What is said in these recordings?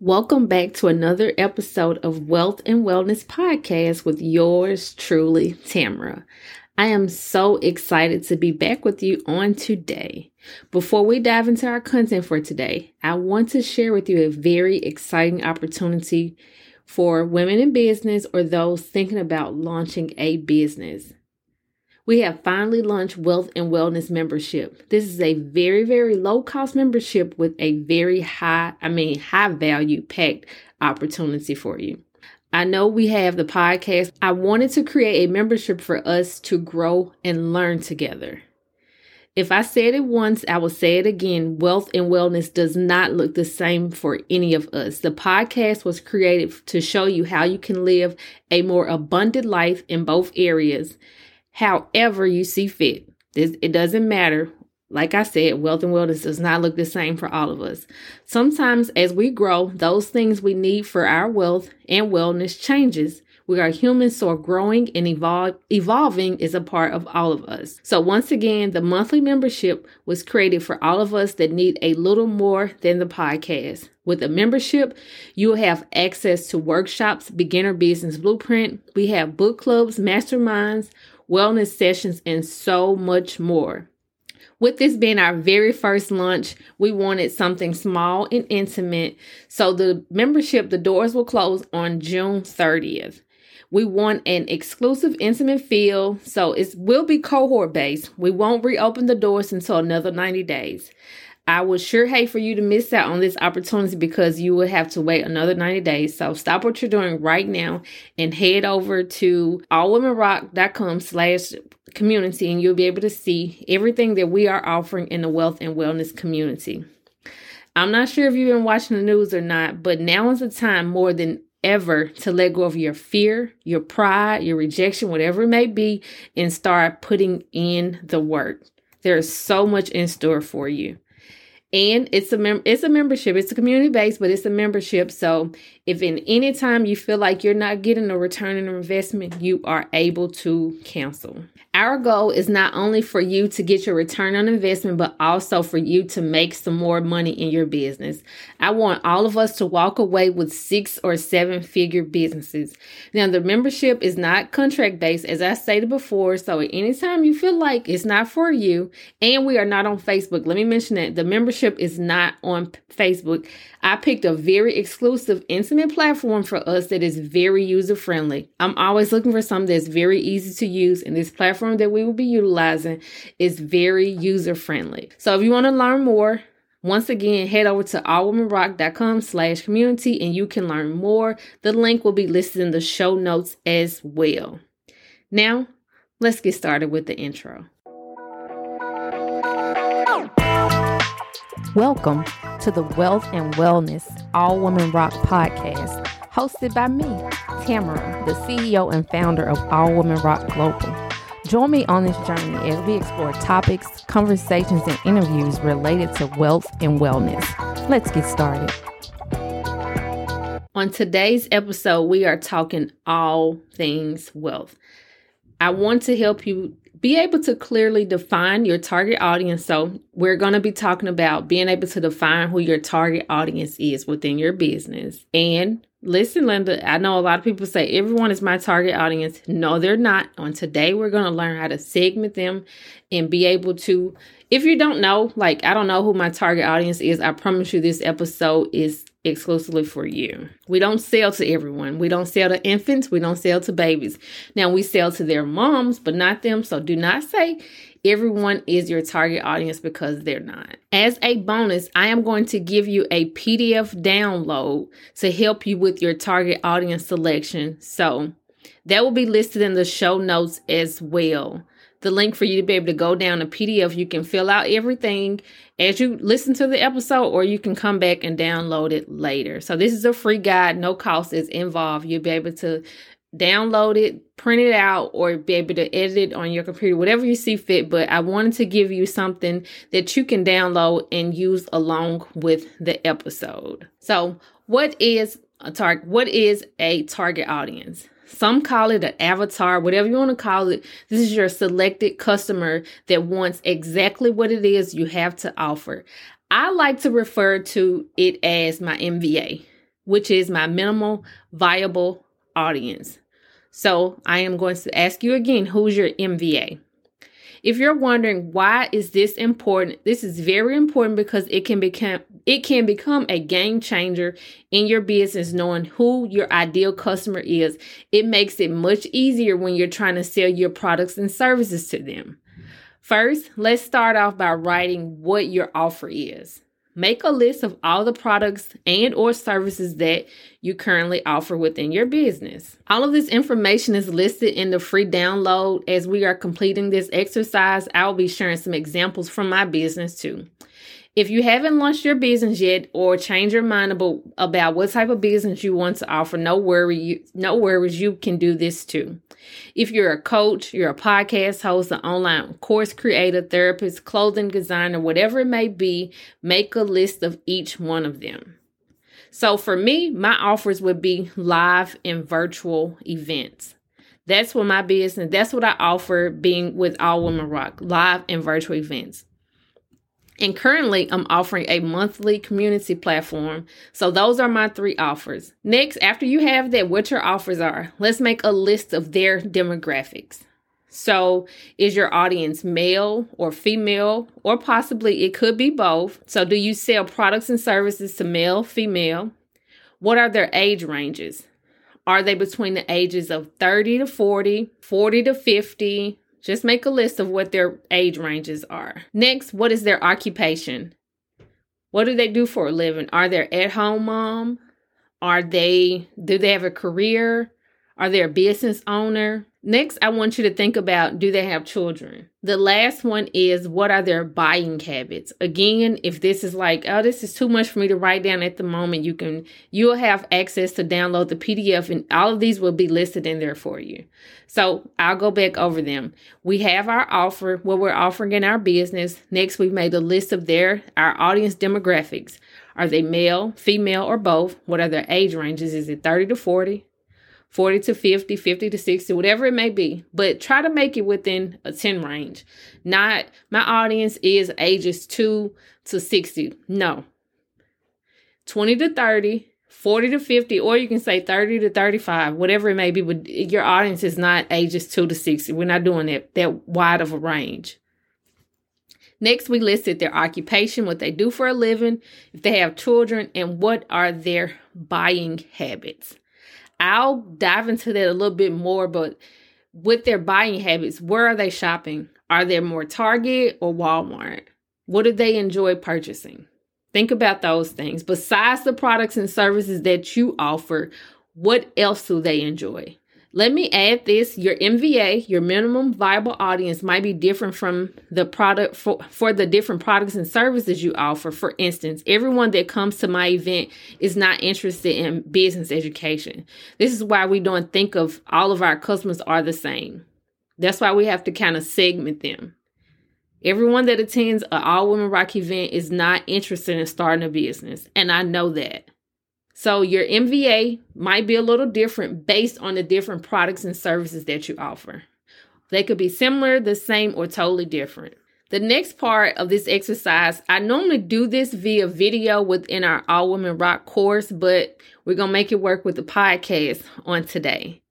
Welcome back to another episode of Wealth and Wellness Podcast with yours truly, Tamara. I am so excited to be back with you on today. Before we dive into our content for today, I want to share with you a very exciting opportunity for women in business or those thinking about launching a business. We have finally launched Wealth and Wellness membership. This is a very, very low cost membership with a very high, I mean, high value packed opportunity for you. I know we have the podcast. I wanted to create a membership for us to grow and learn together. If I said it once, I will say it again. Wealth and wellness does not look the same for any of us. The podcast was created to show you how you can live a more abundant life in both areas however you see fit. This, it doesn't matter. Like I said, wealth and wellness does not look the same for all of us. Sometimes as we grow, those things we need for our wealth and wellness changes. We are humans, so growing and evolve, evolving is a part of all of us. So, once again, the monthly membership was created for all of us that need a little more than the podcast. With a membership, you will have access to workshops, beginner business blueprint. We have book clubs, masterminds, wellness sessions, and so much more. With this being our very first launch, we wanted something small and intimate. So the membership, the doors will close on June 30th. We want an exclusive, intimate feel, so it will be cohort based. We won't reopen the doors until another 90 days. I would sure hate for you to miss out on this opportunity because you would have to wait another 90 days. So stop what you're doing right now and head over to allwomenrock.com slash community and you'll be able to see everything that we are offering in the wealth and wellness community. I'm not sure if you've been watching the news or not, but now is the time more than ever to let go of your fear, your pride, your rejection, whatever it may be, and start putting in the work. There is so much in store for you and it's a mem- it's a membership. It's a community based but it's a membership. So if in any time you feel like you're not getting a return on investment you are able to cancel. Our goal is not only for you to get your return on investment but also for you to make some more money in your business. I want all of us to walk away with six or seven figure businesses. Now the membership is not contract based as i stated before. So at any time you feel like it's not for you and we are not on facebook let me mention that. The membership membership is not on Facebook. I picked a very exclusive, intimate platform for us that is very user friendly. I'm always looking for something that's very easy to use, and this platform that we will be utilizing is very user friendly. So if you want to learn more, once again, head over to allwomenrock.com slash community and you can learn more. The link will be listed in the show notes as well. Now, let's get started with the intro. Welcome to the Wealth and Wellness All Women Rock podcast, hosted by me, Tamara, the CEO and founder of All Women Rock Global. Join me on this journey as we explore topics, conversations, and interviews related to wealth and wellness. Let's get started. On today's episode, we are talking all things wealth. I want to help you be able to clearly define your target audience. So, we're going to be talking about being able to define who your target audience is within your business. And listen, Linda, I know a lot of people say everyone is my target audience. No, they're not. On today, we're going to learn how to segment them and be able to. If you don't know, like I don't know who my target audience is, I promise you this episode is exclusively for you. We don't sell to everyone. We don't sell to infants. We don't sell to babies. Now we sell to their moms, but not them. So do not say everyone is your target audience because they're not. As a bonus, I am going to give you a PDF download to help you with your target audience selection. So that will be listed in the show notes as well the link for you to be able to go down a PDF. You can fill out everything as you listen to the episode, or you can come back and download it later. So, this is a free guide, no cost is involved. You'll be able to download it, print it out, or be able to edit it on your computer, whatever you see fit. But I wanted to give you something that you can download and use along with the episode. So, what is a target? What is a target audience? Some call it an avatar, whatever you want to call it. This is your selected customer that wants exactly what it is you have to offer. I like to refer to it as my MVA. which is my minimal viable audience. So I am going to ask you again, who's your MVA? If you're wondering why is this important, this is very important because it can become it can become a game changer in your business knowing who your ideal customer is. It makes it much easier when you're trying to sell your products and services to them. First, let's start off by writing what your offer is. Make a list of all the products and or services that you currently offer within your business. All of this information is listed in the free download. As we are completing this exercise, I'll be sharing some examples from my business too. If you haven't launched your business yet or change your mind about, about what type of business you want to offer, no worry, no worries, you can do this too. If you're a coach, you're a podcast host, an online course creator, therapist, clothing designer, whatever it may be, make a list of each one of them. So for me, my offers would be live and virtual events. That's what my business, that's what I offer being with All Women Rock, live and virtual events. And currently, I'm offering a monthly community platform. So, those are my three offers. Next, after you have that, what your offers are, let's make a list of their demographics. So, is your audience male or female, or possibly it could be both? So, do you sell products and services to male, female? What are their age ranges? Are they between the ages of 30 to 40, 40 to 50, just make a list of what their age ranges are. Next, what is their occupation? What do they do for a living? Are they at home mom? Are they do they have a career? Are they a business owner? Next, I want you to think about do they have children? The last one is what are their buying habits? Again, if this is like, oh, this is too much for me to write down at the moment, you can you'll have access to download the PDF and all of these will be listed in there for you. So I'll go back over them. We have our offer, what we're offering in our business. Next, we've made a list of their our audience demographics. Are they male, female, or both? What are their age ranges? Is it 30 to 40? 40 to 50, 50 to 60, whatever it may be. But try to make it within a 10 range. Not my audience is ages 2 to 60. No. 20 to 30, 40 to 50, or you can say 30 to 35, whatever it may be, but your audience is not ages 2 to 60. We're not doing that that wide of a range. Next, we listed their occupation, what they do for a living, if they have children, and what are their buying habits. I'll dive into that a little bit more, but with their buying habits, where are they shopping? Are they more Target or Walmart? What do they enjoy purchasing? Think about those things. Besides the products and services that you offer, what else do they enjoy? Let me add this your MVA, your minimum viable audience, might be different from the product for, for the different products and services you offer. For instance, everyone that comes to my event is not interested in business education. This is why we don't think of all of our customers are the same. That's why we have to kind of segment them. Everyone that attends an all women rock event is not interested in starting a business, and I know that. So your MVA might be a little different based on the different products and services that you offer. They could be similar, the same, or totally different. The next part of this exercise, I normally do this via video within our All Women Rock course, but we're going to make it work with the podcast on today.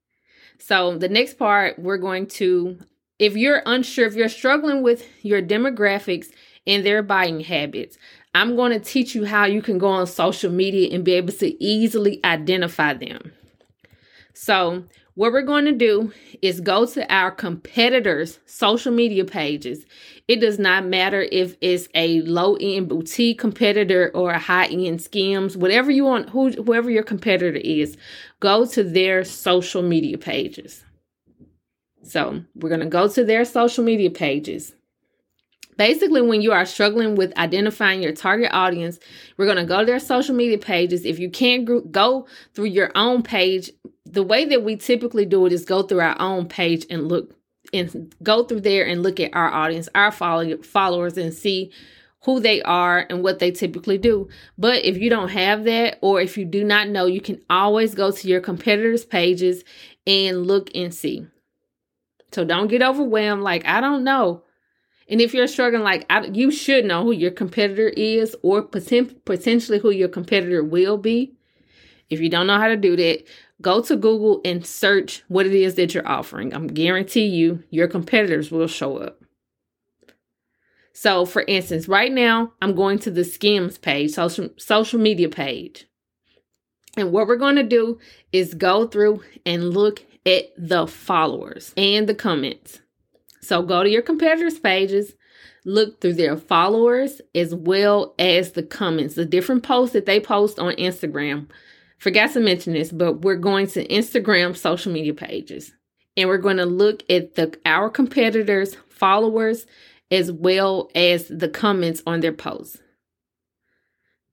So, the next part, we're going to, if you're unsure, if you're struggling with your demographics and their buying habits, I'm going to teach you how you can go on social media and be able to easily identify them. So, what we're going to do is go to our competitors' social media pages. It does not matter if it's a low end boutique competitor or a high end skims, whatever you want, who, whoever your competitor is, go to their social media pages. So, we're going to go to their social media pages. Basically, when you are struggling with identifying your target audience, we're going to go to their social media pages. If you can't go through your own page, the way that we typically do it is go through our own page and look and go through there and look at our audience, our follow- followers, and see who they are and what they typically do. But if you don't have that, or if you do not know, you can always go to your competitors' pages and look and see. So don't get overwhelmed like, I don't know. And if you're struggling, like I, you should know who your competitor is or poten- potentially who your competitor will be. If you don't know how to do that, go to Google and search what it is that you're offering. I'm guarantee you your competitors will show up. So, for instance, right now I'm going to the Skims page, social social media page. And what we're going to do is go through and look at the followers and the comments. So go to your competitors' pages, look through their followers as well as the comments, the different posts that they post on Instagram. Forgot to mention this, but we're going to Instagram social media pages and we're going to look at the our competitors' followers as well as the comments on their posts.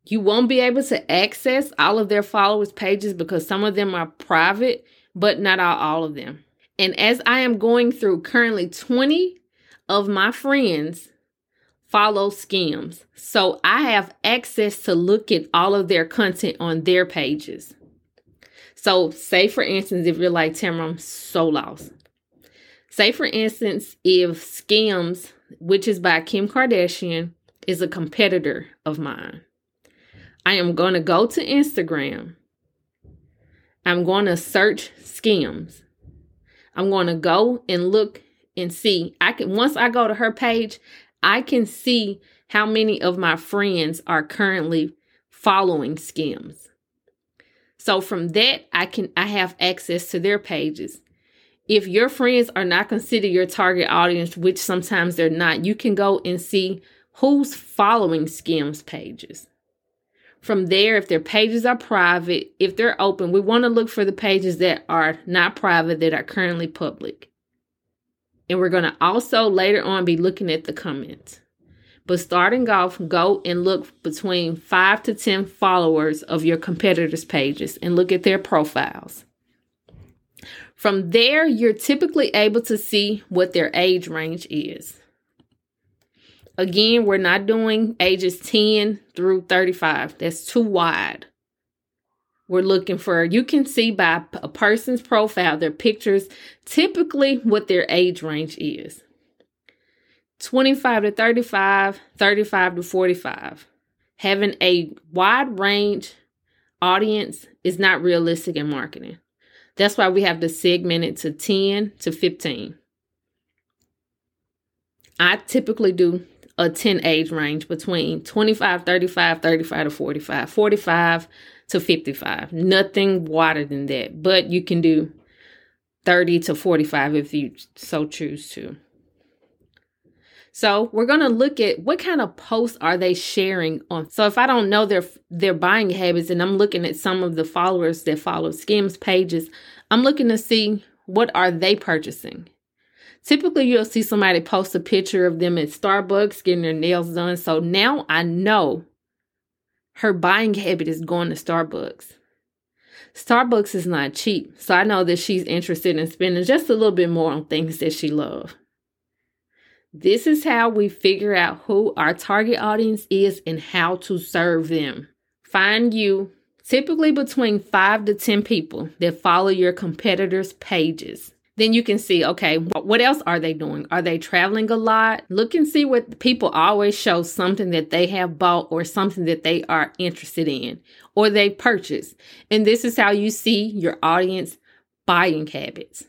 You won't be able to access all of their followers' pages because some of them are private, but not all, all of them. And as I am going through currently 20 of my friends follow Skims. So I have access to look at all of their content on their pages. So, say for instance, if you're like, Tamara, I'm so lost. Say for instance, if Skims, which is by Kim Kardashian, is a competitor of mine. I am going to go to Instagram. I'm going to search Skims. I'm going to go and look and see. I can once I go to her page, I can see how many of my friends are currently following Skims. So from that, I can I have access to their pages. If your friends are not considered your target audience, which sometimes they're not, you can go and see who's following Skims pages. From there, if their pages are private, if they're open, we want to look for the pages that are not private, that are currently public. And we're going to also later on be looking at the comments. But starting off, go and look between five to 10 followers of your competitors' pages and look at their profiles. From there, you're typically able to see what their age range is. Again, we're not doing ages 10 through 35. That's too wide. We're looking for, you can see by a person's profile, their pictures, typically what their age range is 25 to 35, 35 to 45. Having a wide range audience is not realistic in marketing. That's why we have to segment it to 10 to 15. I typically do a 10 age range between 25, 35, 35 to 45, 45 to 55. Nothing wider than that, but you can do 30 to 45 if you so choose to. So we're to look at what kind of posts are they sharing on. So if I don't know their their buying habits and I'm looking at some of the followers that follow Skims pages, I'm looking to see what are they purchasing. Typically, you'll see somebody post a picture of them at Starbucks getting their nails done. So now I know her buying habit is going to Starbucks. Starbucks is not cheap, so I know that she's interested in spending just a little bit more on things that she loves. This is how we figure out who our target audience is and how to serve them. Find you typically between 5 to 10 people that follow your competitors' pages then you can see, okay, what else are they doing? Are they traveling a lot? Look and see what people always show something that they have bought or something that they are interested in or they purchase. And this is how you see your audience buying habits.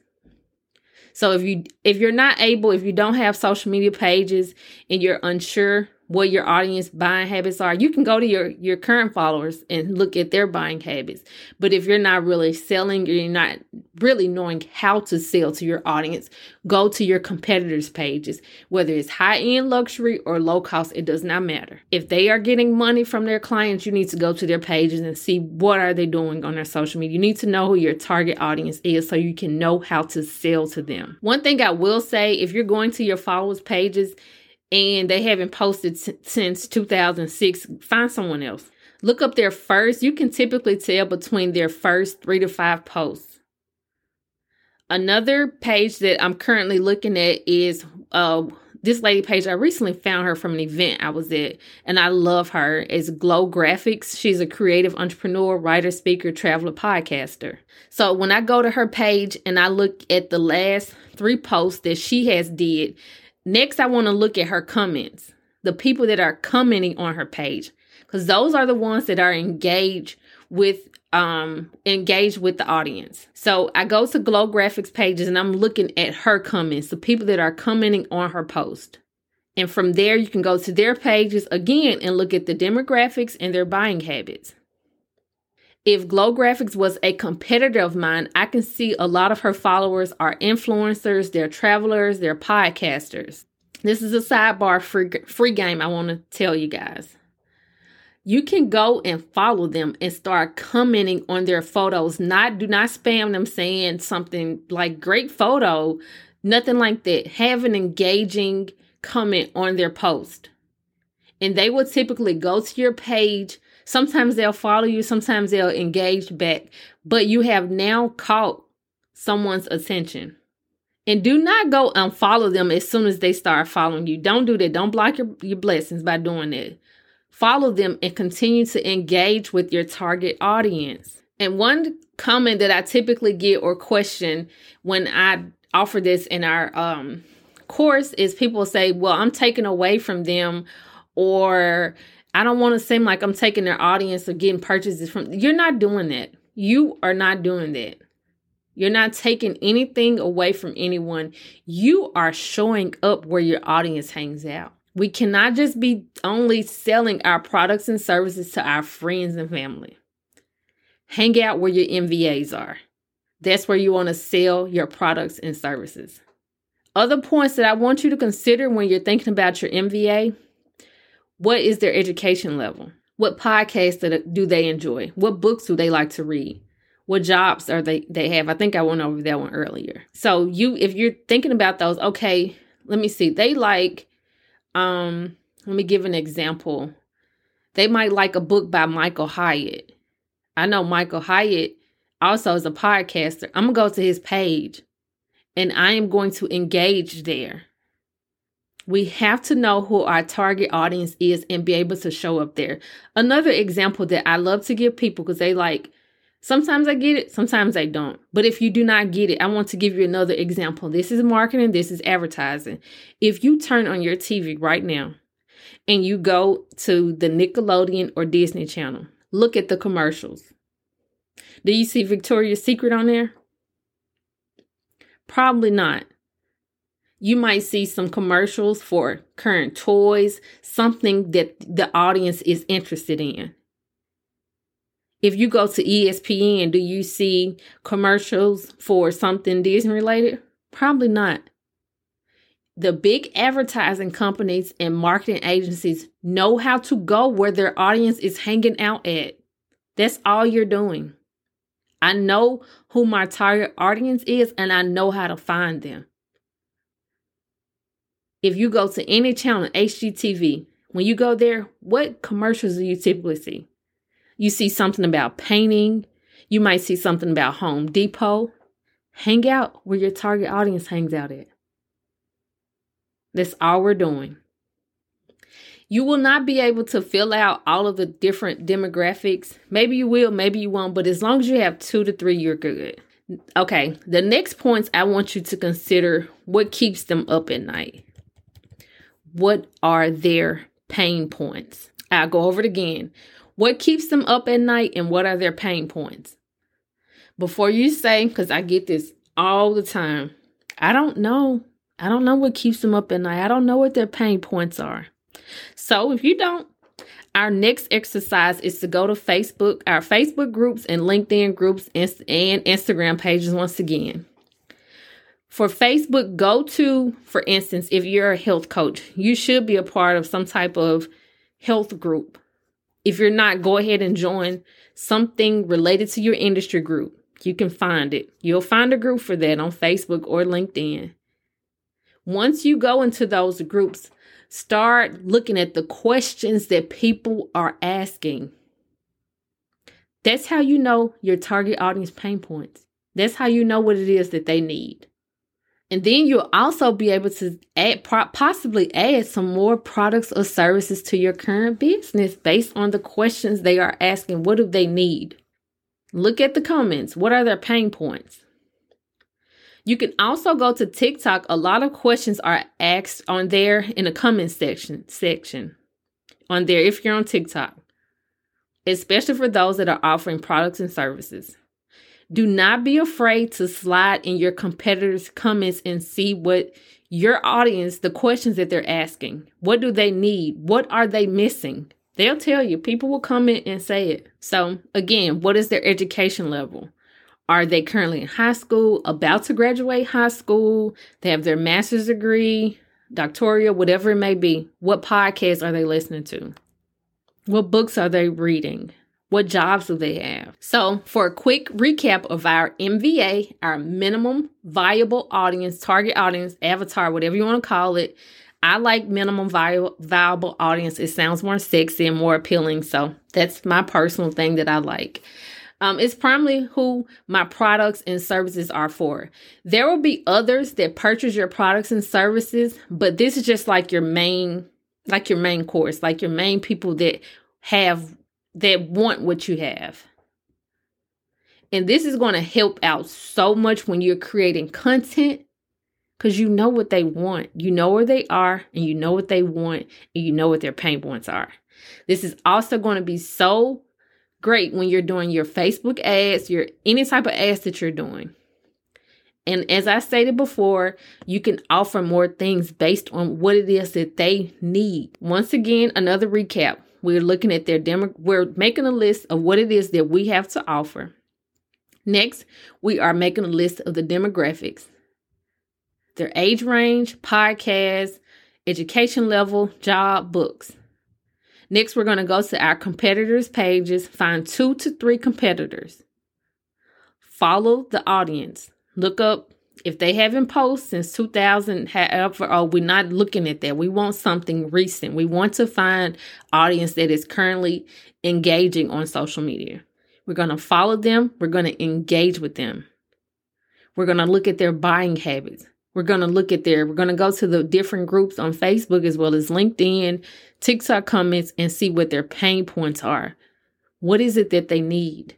So if you if you're not able, if you don't have social media pages and you're unsure what your audience buying habits are. You can go to your your current followers and look at their buying habits. But if you're not really selling, you're not really knowing how to sell to your audience, go to your competitors' pages. Whether it's high-end luxury or low cost, it does not matter. If they are getting money from their clients, you need to go to their pages and see what are they doing on their social media. You need to know who your target audience is so you can know how to sell to them. One thing I will say, if you're going to your followers' pages, and they haven't posted since 2006, find someone else. Look up their first. You can typically tell between their first three to five posts. Another page that I'm currently looking at is uh, this lady page. I recently found her from an event I was at, and I love her. It's Glow Graphics. She's a creative entrepreneur, writer, speaker, traveler, podcaster. So when I go to her page and I look at the last three posts that she has did, Next, I want to look at her comments, the people that are commenting on her page, because those are the ones that are engaged with um engage with the audience. So I go to Glow Graphics pages and I'm looking at her comments, the people that are commenting on her post. And from there you can go to their pages again and look at the demographics and their buying habits. If Glow Graphics was a competitor of mine, I can see a lot of her followers are influencers, they're travelers, they're podcasters. This is a sidebar free, free game I want to tell you guys you can go and follow them and start commenting on their photos. Not do not spam them saying something like great photo, nothing like that. Have an engaging comment on their post. And they will typically go to your page. Sometimes they'll follow you, sometimes they'll engage back, but you have now caught someone's attention. And do not go unfollow them as soon as they start following you. Don't do that. Don't block your, your blessings by doing that follow them, and continue to engage with your target audience. And one comment that I typically get or question when I offer this in our um, course is people say, Well, I'm taking away from them, or I don't want to seem like I'm taking their audience or getting purchases from. You're not doing that. You are not doing that. You're not taking anything away from anyone. You are showing up where your audience hangs out. We cannot just be only selling our products and services to our friends and family. Hang out where your MVAs are. That's where you want to sell your products and services. Other points that I want you to consider when you're thinking about your MVA what is their education level? What podcasts do they enjoy? What books do they like to read? What jobs are they they have? I think I went over that one earlier. So you if you're thinking about those, okay, let me see. They like um, let me give an example. They might like a book by Michael Hyatt. I know Michael Hyatt also is a podcaster. I'm going to go to his page and I am going to engage there. We have to know who our target audience is and be able to show up there. Another example that I love to give people because they like, sometimes I get it, sometimes I don't. But if you do not get it, I want to give you another example. This is marketing, this is advertising. If you turn on your TV right now and you go to the Nickelodeon or Disney Channel, look at the commercials. Do you see Victoria's Secret on there? Probably not. You might see some commercials for current toys, something that the audience is interested in. If you go to ESPN, do you see commercials for something Disney related? Probably not. The big advertising companies and marketing agencies know how to go where their audience is hanging out at. That's all you're doing. I know who my target audience is and I know how to find them. If you go to any channel, HGTV, when you go there, what commercials do you typically see? You see something about painting. You might see something about Home Depot. Hang out where your target audience hangs out at. That's all we're doing. You will not be able to fill out all of the different demographics. Maybe you will, maybe you won't, but as long as you have two to three, you're good. Okay, the next points I want you to consider what keeps them up at night. What are their pain points? I'll go over it again. What keeps them up at night and what are their pain points? Before you say, because I get this all the time, I don't know. I don't know what keeps them up at night. I don't know what their pain points are. So if you don't, our next exercise is to go to Facebook, our Facebook groups and LinkedIn groups and Instagram pages once again. For Facebook, go to, for instance, if you're a health coach, you should be a part of some type of health group. If you're not, go ahead and join something related to your industry group. You can find it. You'll find a group for that on Facebook or LinkedIn. Once you go into those groups, start looking at the questions that people are asking. That's how you know your target audience pain points. That's how you know what it is that they need. And then you'll also be able to add, possibly add some more products or services to your current business based on the questions they are asking. What do they need? Look at the comments. What are their pain points? You can also go to TikTok. A lot of questions are asked on there in the comment section section on there if you're on TikTok. especially for those that are offering products and services. Do not be afraid to slide in your competitors' comments and see what your audience, the questions that they're asking. What do they need? What are they missing? They'll tell you. People will come in and say it. So, again, what is their education level? Are they currently in high school, about to graduate high school? They have their master's degree, doctoral, whatever it may be. What podcasts are they listening to? What books are they reading? What jobs do they have? So, for a quick recap of our MVA, our minimum viable audience, target audience, avatar, whatever you want to call it, I like minimum viable, viable audience. It sounds more sexy and more appealing. So, that's my personal thing that I like. Um, it's primarily who my products and services are for. There will be others that purchase your products and services, but this is just like your main, like your main course, like your main people that have that want what you have. And this is going to help out so much when you're creating content because you know what they want. You know where they are, and you know what they want, and you know what their pain points are. This is also going to be so great when you're doing your Facebook ads, your any type of ads that you're doing. And as I stated before, you can offer more things based on what it is that they need. Once again, another recap. We're looking at their demo, we're making a list of what it is that we have to offer. Next, we are making a list of the demographics, their age range, podcast, education level, job, books. Next, we're going to go to our competitors' pages, find two to three competitors. Follow the audience. Look up if they haven't posted since 2000, however, oh, we're not looking at that. We want something recent. We want to find audience that is currently engaging on social media. We're going to follow them. We're going to engage with them. We're going to look at their buying habits. We're going to look at their, we're going to go to the different groups on Facebook as well as LinkedIn, TikTok comments, and see what their pain points are. What is it that they need?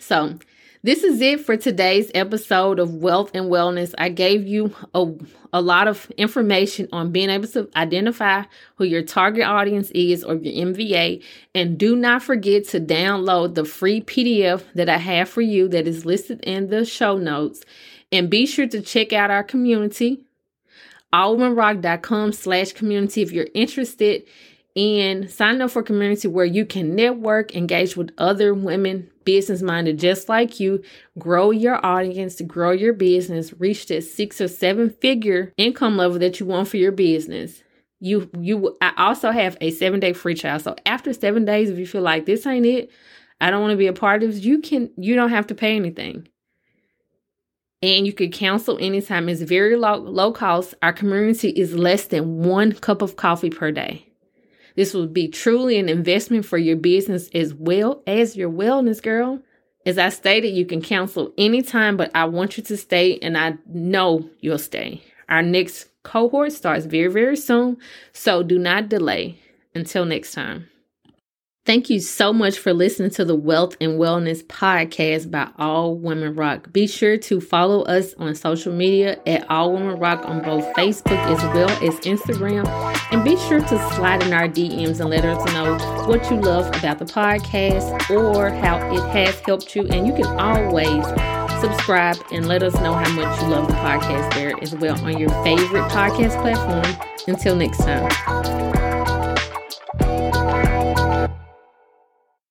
So, this is it for today's episode of Wealth and Wellness. I gave you a, a lot of information on being able to identify who your target audience is or your MVA. And do not forget to download the free PDF that I have for you that is listed in the show notes. And be sure to check out our community, allwomenrock.com slash community if you're interested in sign up for community where you can network, engage with other women, business minded just like you, grow your audience, grow your business, reach that six or seven figure income level that you want for your business. You you I also have a seven day free trial. So after seven days, if you feel like this ain't it, I don't want to be a part of this, you can you don't have to pay anything and you can cancel anytime. It's very low, low cost. Our community is less than one cup of coffee per day. This will be truly an investment for your business as well as your wellness, girl. As I stated, you can cancel anytime, but I want you to stay and I know you'll stay. Our next cohort starts very, very soon, so do not delay. Until next time. Thank you so much for listening to the Wealth and Wellness podcast by All Women Rock. Be sure to follow us on social media at All Women Rock on both Facebook as well as Instagram. And be sure to slide in our DMs and let us know what you love about the podcast or how it has helped you. And you can always subscribe and let us know how much you love the podcast there as well on your favorite podcast platform. Until next time.